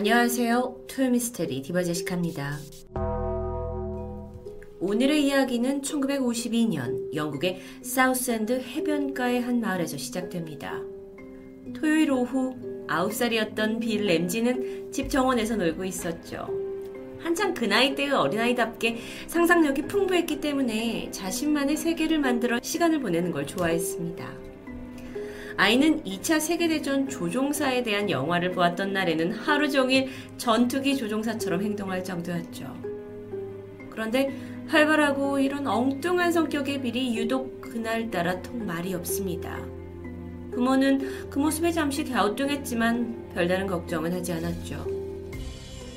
안녕하세요. 토요미스테리 디바제시카입니다. 오늘의 이야기는 1952년 영국의 사우스엔드 해변가의 한 마을에서 시작됩니다. 토요일 오후 9살이었던 빌 램지는 집 정원에서 놀고 있었죠. 한창 그 나이 때의 어린아이답게 상상력이 풍부했기 때문에 자신만의 세계를 만들어 시간을 보내는 걸 좋아했습니다. 아이는 2차 세계대전 조종사에 대한 영화를 보았던 날에는 하루 종일 전투기 조종사처럼 행동할 정도였죠. 그런데 활발하고 이런 엉뚱한 성격의 빌이 유독 그날따라 통 말이 없습니다. 부모는 그 모습에 잠시 갸우뚱했지만 별다른 걱정은 하지 않았죠.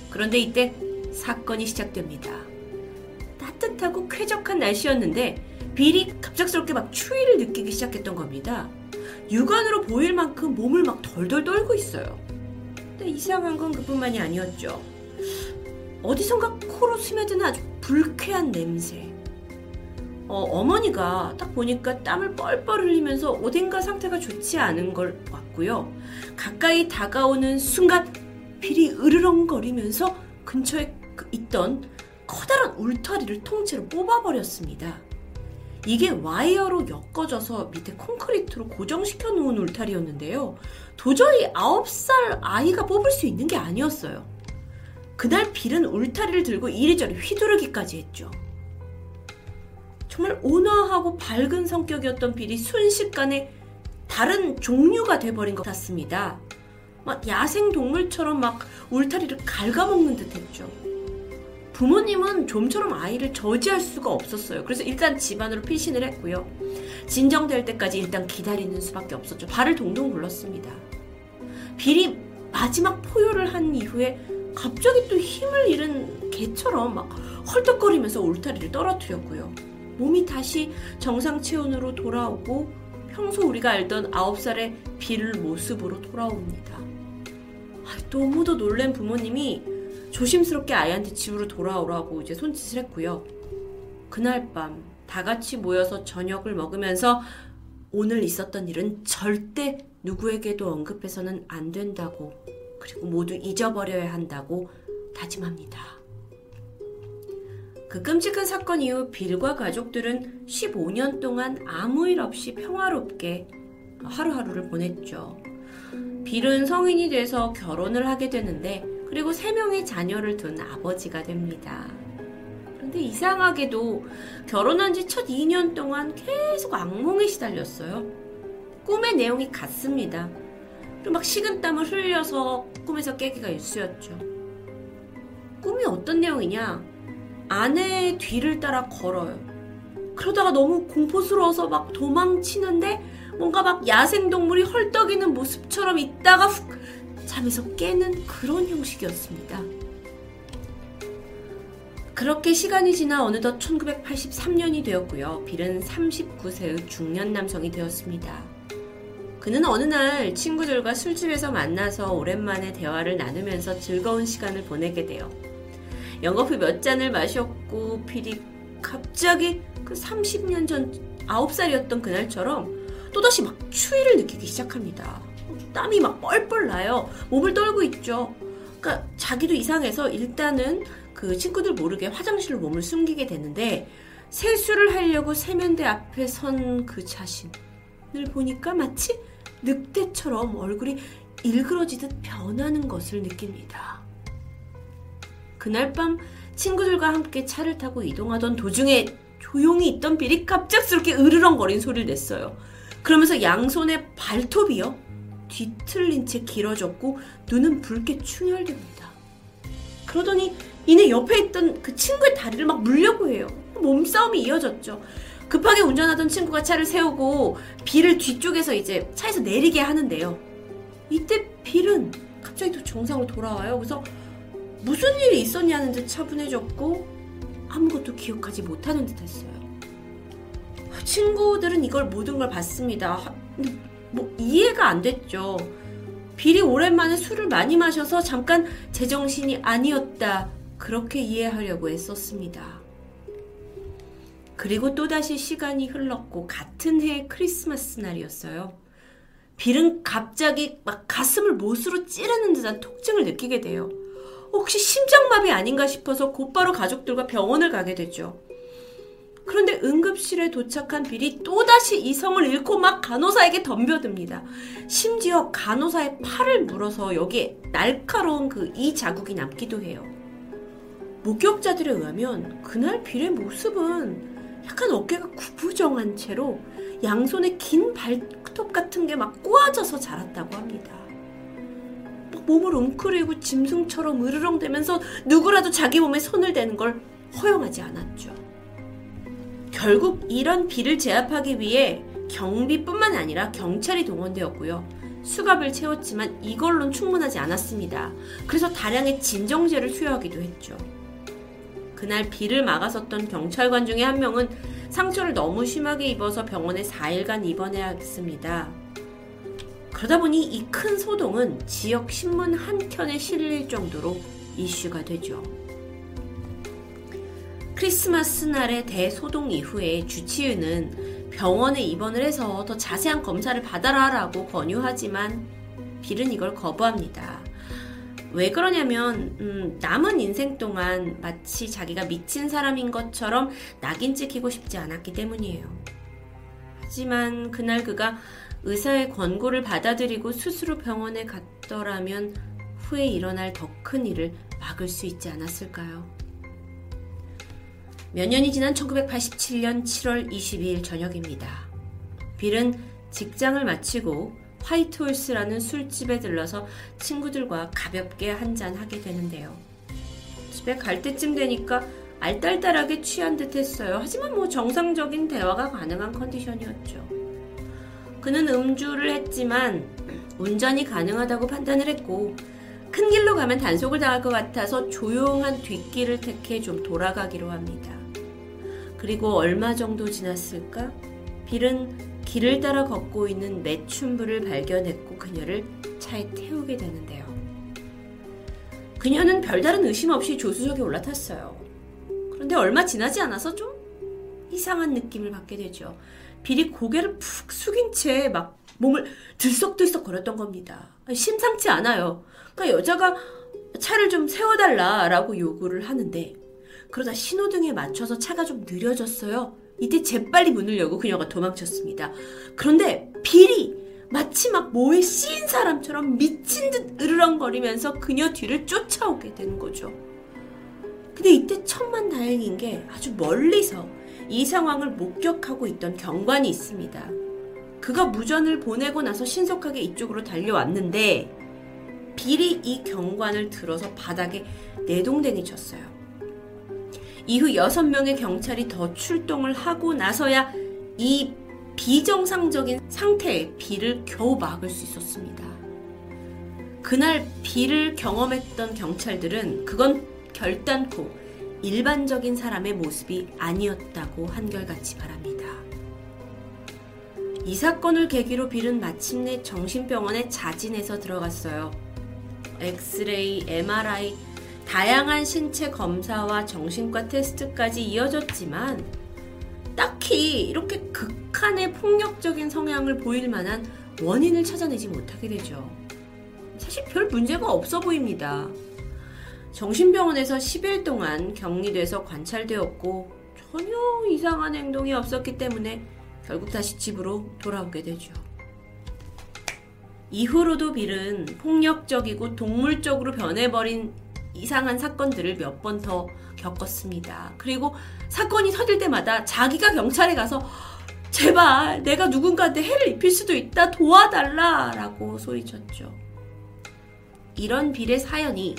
그런데 이때 사건이 시작됩니다. 따뜻하고 쾌적한 날씨였는데 빌이 갑작스럽게 막 추위를 느끼기 시작했던 겁니다. 육안으로 보일 만큼 몸을 막 덜덜 떨고 있어요. 근데 이상한 건 그뿐만이 아니었죠. 어디선가 코로 스며드는 아주 불쾌한 냄새. 어머니가 딱 보니까 땀을 뻘뻘 흘리면서 어딘가 상태가 좋지 않은 걸 봤고요. 가까이 다가오는 순간 필이 으르렁거리면서 근처에 그 있던 커다란 울타리를 통째로 뽑아버렸습니다. 이게 와이어로 엮어져서 밑에 콘크리트로 고정시켜 놓은 울타리였는데요. 도저히 9살 아이가 뽑을 수 있는 게 아니었어요. 그날 빌은 울타리를 들고 이리저리 휘두르기까지 했죠. 정말 온화하고 밝은 성격이었던 빌이 순식간에 다른 종류가 돼버린 것 같습니다. 막 야생 동물처럼 막 울타리를 갉아먹는 듯 했죠. 부모님은 좀처럼 아이를 저지할 수가 없었어요. 그래서 일단 집안으로 피신을 했고요. 진정될 때까지 일단 기다리는 수밖에 없었죠. 발을 동동 굴렀습니다. 빌이 마지막 포효를 한 이후에 갑자기 또 힘을 잃은 개처럼 막 헐떡거리면서 울타리를 떨어뜨렸고요. 몸이 다시 정상 체온으로 돌아오고 평소 우리가 알던 9살의 빌 모습으로 돌아옵니다. 아, 너무도 놀란 부모님이 조심스럽게 아이한테 집으로 돌아오라고 이제 손짓을 했고요. 그날 밤 다 같이 모여서 저녁을 먹으면서 오늘 있었던 일은 절대 누구에게도 언급해서는 안 된다고 그리고 모두 잊어버려야 한다고 다짐합니다. 그 끔찍한 사건 이후 빌과 가족들은 15년 동안 아무 일 없이 평화롭게 하루하루를 보냈죠. 빌은 성인이 돼서 결혼을 하게 되는데 그리고 세 명의 자녀를 둔 아버지가 됩니다. 그런데 이상하게도 결혼한 지 첫 2년 동안 계속 악몽에 시달렸어요. 꿈의 내용이 같습니다. 그리고 막 식은땀을 흘려서 꿈에서 깨기가 일쑤였죠. 꿈이 어떤 내용이냐? 아내의 뒤를 따라 걸어요. 그러다가 너무 공포스러워서 막 도망치는데 뭔가 막 야생동물이 헐떡이는 모습처럼 있다가 훅 잠에서 깨는 그런 형식이었습니다. 그렇게 시간이 지나 어느덧 1983년이 되었고요. 빌은 39세의 중년 남성이 되었습니다. 그는 어느 날 친구들과 술집에서 만나서 오랜만에 대화를 나누면서 즐거운 시간을 보내게 돼요. 영거피 몇 잔을 마셨고 빌이 갑자기 그 30년 전 9살이었던 그날처럼 또다시 막 추위를 느끼기 시작합니다. 땀이 막 뻘뻘 나요. 몸을 떨고 있죠. 그러니까 자기도 이상해서 일단은 그 친구들 모르게 화장실로 몸을 숨기게 되는데 세수를 하려고 세면대 앞에 선 그 자신을 보니까 마치 늑대처럼 얼굴이 일그러지듯 변하는 것을 느낍니다. 그날 밤 친구들과 함께 차를 타고 이동하던 도중에 조용히 있던 빌이 갑작스럽게 으르렁거린 소리를 냈어요. 그러면서 양손에 발톱이요. 뒤틀린 채 길어졌고 눈은 붉게 충혈됩니다. 그러더니 이내 옆에 있던 그 친구의 다리를 막 물려고 해요. 몸싸움이 이어졌죠. 급하게 운전하던 친구가 차를 세우고 빌을 뒤쪽에서 이제 차에서 내리게 하는데요. 이때 빌은 갑자기 또 정상으로 돌아와요. 그래서 무슨 일이 있었냐는 듯 차분해졌고 아무것도 기억하지 못하는 듯 했어요. 친구들은 이걸 모든 걸 봤습니다. 뭐 이해가 안 됐죠. 빌이 오랜만에 술을 많이 마셔서 잠깐 제정신이 아니었다. 그렇게 이해하려고 애썼습니다. 그리고 또다시 시간이 흘렀고 같은 해 크리스마스 날이었어요. 빌은 갑자기 막 가슴을 못으로 찌르는 듯한 통증을 느끼게 돼요. 혹시 심장마비 아닌가 싶어서 곧바로 가족들과 병원을 가게 되죠. 그런데 응급실에 도착한 빌이 또다시 이성을 잃고 막 간호사에게 덤벼듭니다. 심지어 간호사의 팔을 물어서 여기에 날카로운 그 이 자국이 남기도 해요. 목격자들에 의하면 그날 빌의 모습은 약간 어깨가 구부정한 채로 양손에 긴 발톱 같은 게 막 꼬아져서 자랐다고 합니다. 몸을 웅크리고 짐승처럼 으르렁대면서 누구라도 자기 몸에 손을 대는 걸 허용하지 않았죠. 결국 이런 비를 제압하기 위해 경비뿐만 아니라 경찰이 동원되었고요. 수갑을 채웠지만 이걸론 충분하지 않았습니다. 그래서 다량의 진정제를 투여하기도 했죠. 그날 비를 막아섰던 경찰관 중에 한 명은 상처를 너무 심하게 입어서 병원에 4일간 입원해야 했습니다. 그러다 보니 이 큰 소동은 지역 신문 한 켠에 실릴 정도로 이슈가 되죠. 크리스마스 날의 대소동 이후에 주치의는 병원에 입원을 해서 더 자세한 검사를 받아라 라고 권유하지만 빌은 이걸 거부합니다. 왜 그러냐면 음, 남은 인생 동안 마치 자기가 미친 사람인 것처럼 낙인 찍히고 싶지 않았기 때문이에요. 하지만 그날 그가 의사의 권고를 받아들이고 스스로 병원에 갔더라면 후에 일어날 더 큰 일을 막을 수 있지 않았을까요? 몇 년이 지난 1987년 7월 22일 저녁입니다. 빌은 직장을 마치고 화이트홀스라는 술집에 들러서 친구들과 가볍게 한잔 하게 되는데요. 집에 갈 때쯤 되니까 알딸딸하게 취한 듯 했어요. 하지만 뭐 정상적인 대화가 가능한 컨디션이었죠. 그는 음주를 했지만 운전이 가능하다고 판단을 했고 큰 길로 가면 단속을 당할 것 같아서 조용한 뒷길을 택해 좀 돌아가기로 합니다. 그리고 얼마 정도 지났을까? 빌은 길을 따라 걷고 있는 매춘부를 발견했고 그녀를 차에 태우게 되는데요. 그녀는 별다른 의심 없이 조수석에 올라탔어요. 그런데 얼마 지나지 않아서 좀 이상한 느낌을 받게 되죠. 빌이 고개를 푹 숙인 채 막 몸을 들썩들썩 거렸던 겁니다. 심상치 않아요. 그러니까 여자가 차를 좀 세워달라라고 요구를 하는데 그러다 신호등에 맞춰서 차가 좀 느려졌어요. 이때 재빨리 문을 열고 그녀가 도망쳤습니다. 그런데 빌이 마치 막 뭐에 씌인 사람처럼 미친 듯 으르렁거리면서 그녀 뒤를 쫓아오게 되는 거죠. 근데 이때 천만 다행인 게 아주 멀리서 이 상황을 목격하고 있던 경관이 있습니다. 그가 무전을 보내고 나서 신속하게 이쪽으로 달려왔는데 빌이 이 경관을 들어서 바닥에 내동댕이 쳤어요. 이후 6명의 경찰이 더 출동을 하고 나서야 이 비정상적인 상태의 비를 겨우 막을 수 있었습니다. 그날 비를 경험했던 경찰들은 그건 결단코 일반적인 사람의 모습이 아니었다고 한결같이 말합니다. 이 사건을 계기로 빌은 마침내 정신병원에 자진해서 들어갔어요. 엑스레이, MRI, 다양한 신체 검사와 정신과 테스트까지 이어졌지만 딱히 이렇게 극한의 폭력적인 성향을 보일 만한 원인을 찾아내지 못하게 되죠. 사실 별 문제가 없어 보입니다. 정신병원에서 10일 동안 격리돼서 관찰되었고 전혀 이상한 행동이 없었기 때문에 결국 다시 집으로 돌아오게 되죠. 이후로도 빌은 폭력적이고 동물적으로 변해버린 이상한 사건들을 몇 번 더 겪었습니다. 그리고 사건이 터질 때마다 자기가 경찰에 가서 제발 내가 누군가한테 해를 입힐 수도 있다 도와달라 라고 소리쳤죠. 이런 빌의 사연이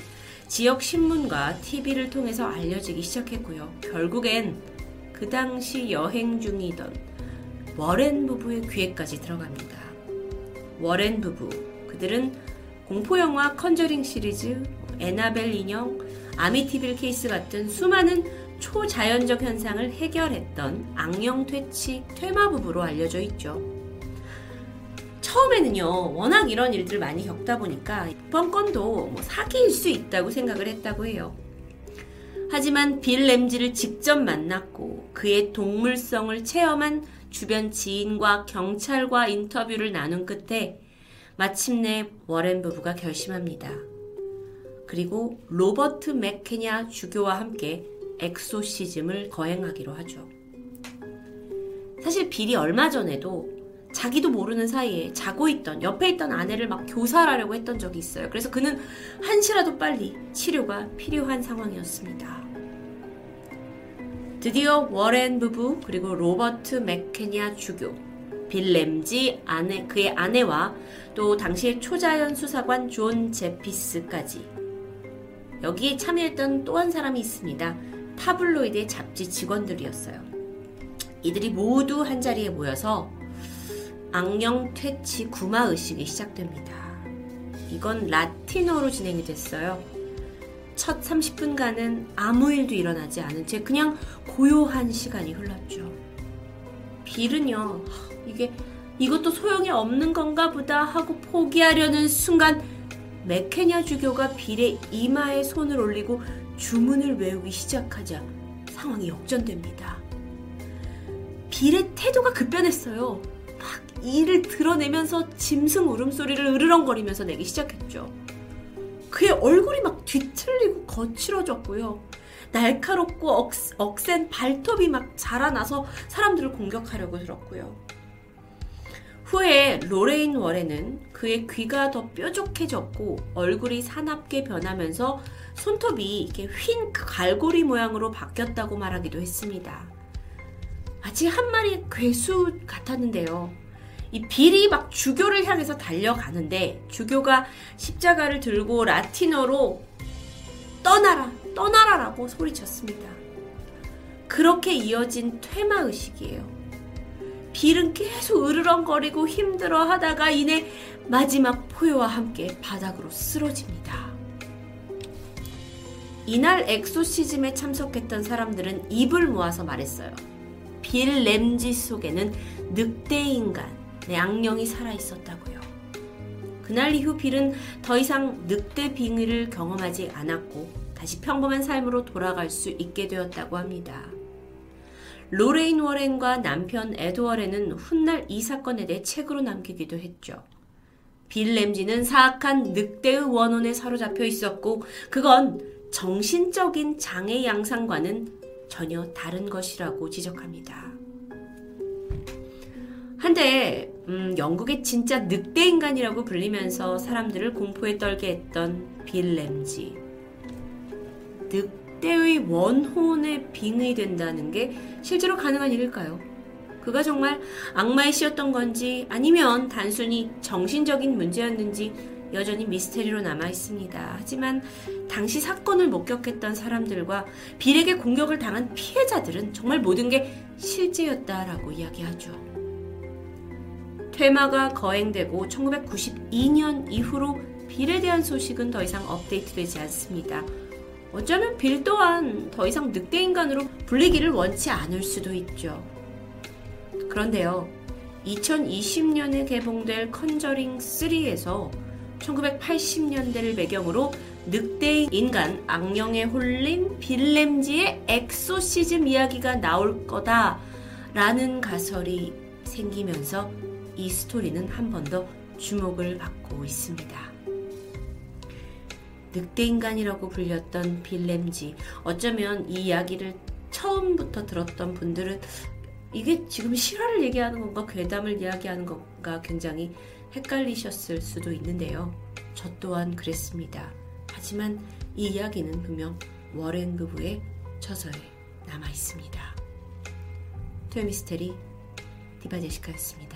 지역 신문과 TV를 통해서 알려지기 시작했고요. 결국엔 그 당시 여행 중이던 워렌 부부의 귀에까지 들어갑니다. 워렌 부부, 그들은 공포영화 Conjuring 시리즈, Annabelle 인형, Amityville 케이스 같은 수많은 초자연적 현상을 해결했던 악령 퇴치 퇴마 부부로 알려져 있죠. 처음에는요, 워낙 이런 일들을 많이 겪다 보니까 이번 건도 뭐 사기일 수 있다고 생각을 했다고 해요. 하지만 빌 램지를 직접 만났고 그의 동물성을 체험한 주변 지인과 경찰과 인터뷰를 나눈 끝에 마침내 워렌 부부가 결심합니다. 그리고 로버트 맥케냐 주교와 함께 엑소시즘을 거행하기로 하죠. 사실 빌이 얼마 전에도 자기도 모르는 사이에 자고 있던 옆에 있던 아내를 막 교살하려고 했던 적이 있어요. 그래서 그는 한시라도 빨리 치료가 필요한 상황이었습니다. 드디어 워렌 부부 그리고 로버트 맥케나 주교 빌 램지 아내 그의 아내와 또 당시의 초자연 수사관 존 제피스까지 여기에 참여했던 또 한 사람이 있습니다. 타블로이드의 잡지 직원들이었어요. 이들이 모두 한 자리에 모여서 악령 퇴치 구마 의식이 시작됩니다. 이건 라틴어로 진행이 됐어요. 첫 30분간은 아무 일도 일어나지 않은 채 그냥 고요한 시간이 흘렀죠. 빌은요, 이게 이것도 소용이 없는 건가 보다 하고 포기하려는 순간 메케냐 주교가 빌의 이마에 손을 올리고 주문을 외우기 시작하자 상황이 역전됩니다. 빌의 태도가 급변했어요. 막 이를 드러내면서 짐승 울음소리를 으르렁거리면서 내기 시작했죠. 그의 얼굴이 막 뒤틀리고 거칠어졌고요. 날카롭고 억, 억센 발톱이 막 자라나서 사람들을 공격하려고 들었고요. 후에 로레인 워렌은 그의 귀가 더 뾰족해졌고 얼굴이 사납게 변하면서 손톱이 이렇게 휜 갈고리 모양으로 바뀌었다고 말하기도 했습니다. 마치 한 마리 괴수 같았는데요. 이 빌이 막 주교를 향해서 달려가는데 주교가 십자가를 들고 라틴어로 떠나라, 떠나라라고 소리쳤습니다. 그렇게 이어진 퇴마 의식이에요. 빌은 계속 으르렁거리고 힘들어 하다가 이내 마지막 포효와 함께 바닥으로 쓰러집니다. 이날 엑소시즘에 참석했던 사람들은 입을 모아서 말했어요. 빌 램지 속에는 늑대 인간의 악령이 살아 있었다고요. 그날 이후 빌은 더 이상 늑대 빙의를 경험하지 않았고 다시 평범한 삶으로 돌아갈 수 있게 되었다고 합니다. 로레인 워렌과 남편 에드 워렌은 훗날 이 사건에 대해 책으로 남기기도 했죠. 빌 램지는 사악한 늑대의 원혼에 사로잡혀 있었고 그건 정신적인 장애 양상과는 전혀 다른 것이라고 지적합니다. 한데 음, 영국의 진짜 늑대 인간이라고 불리면서 사람들을 공포에 떨게 했던 빌 램지. 늑 때의 원혼에 빙의된다는 게 실제로 가능한 일일까요? 그가 정말 악마의 시였던 건지 아니면 단순히 정신적인 문제였는지 여전히 미스테리로 남아 있습니다. 하지만 당시 사건을 목격했던 사람들과 빌에게 공격을 당한 피해자들은 정말 모든 게 실제였다라고 이야기하죠. 퇴마가 거행되고 1992년 이후로 빌에 대한 소식은 더 이상 업데이트되지 않습니다. 어쩌면 빌 또한 더 이상 늑대 인간으로 불리기를 원치 않을 수도 있죠. 그런데요, 2020년에 개봉될 Conjuring 3에서 1980년대를 배경으로 늑대 인간 악령에 홀린 빌 램지의 exorcism 이야기가 나올 거다 라는 가설이 생기면서 이 스토리는 한 번 더 주목을 받고 있습니다. 늑대인간이라고 불렸던 빌 램지. 어쩌면 이 이야기를 처음부터 들었던 분들은 이게 지금 실화를 얘기하는 건가 괴담을 이야기하는 건가 굉장히 헷갈리셨을 수도 있는데요. 저 또한 그랬습니다. 하지만 이 이야기는 분명 워렌 부부의 저서에 남아 있습니다. 토요미스테리 디바제시카였습니다.